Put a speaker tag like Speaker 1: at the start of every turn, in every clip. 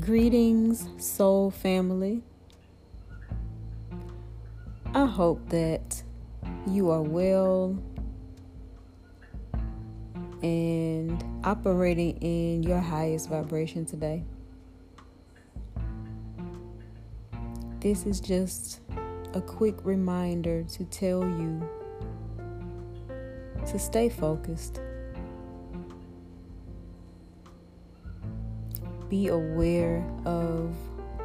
Speaker 1: Greetings, soul family. I hope that you are well and operating in your highest vibration today. This is just a quick reminder to tell you to stay focused. Be aware of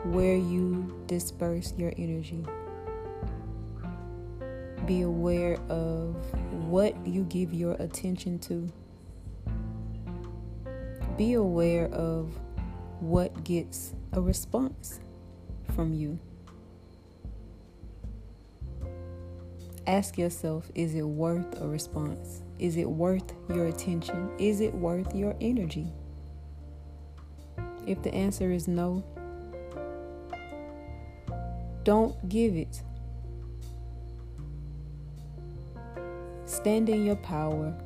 Speaker 1: where you disperse your energy. Be aware of what you give your attention to. Be aware of what gets a response from you. Ask yourself is it worth a response? Is it worth your attention? Is it worth your energy? If the answer is no, don't give it. Stand in your power.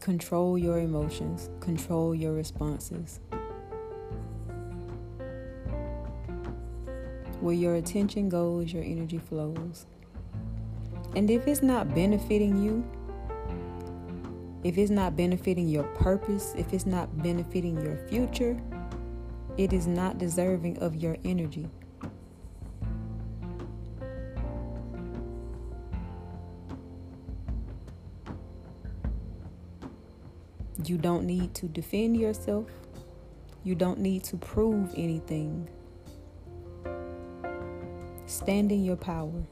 Speaker 1: Control your emotions, control your responses. Where your attention goes, your energy flows. And if it's not benefiting you, if it's not benefiting your purpose, if it's not benefiting your future, it is not deserving of your energy. You don't need to defend yourself. You don't need to prove anything. Stand in your power.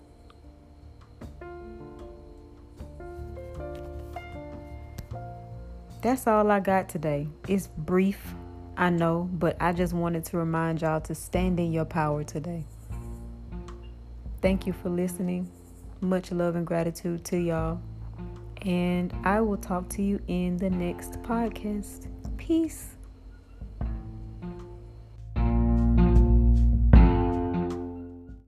Speaker 1: That's all I got today. It's brief, I know, but I just wanted to remind y'all to stand in your power today. Thank you for listening. Much love and gratitude to y'all. And I will talk to you in the next podcast. Peace.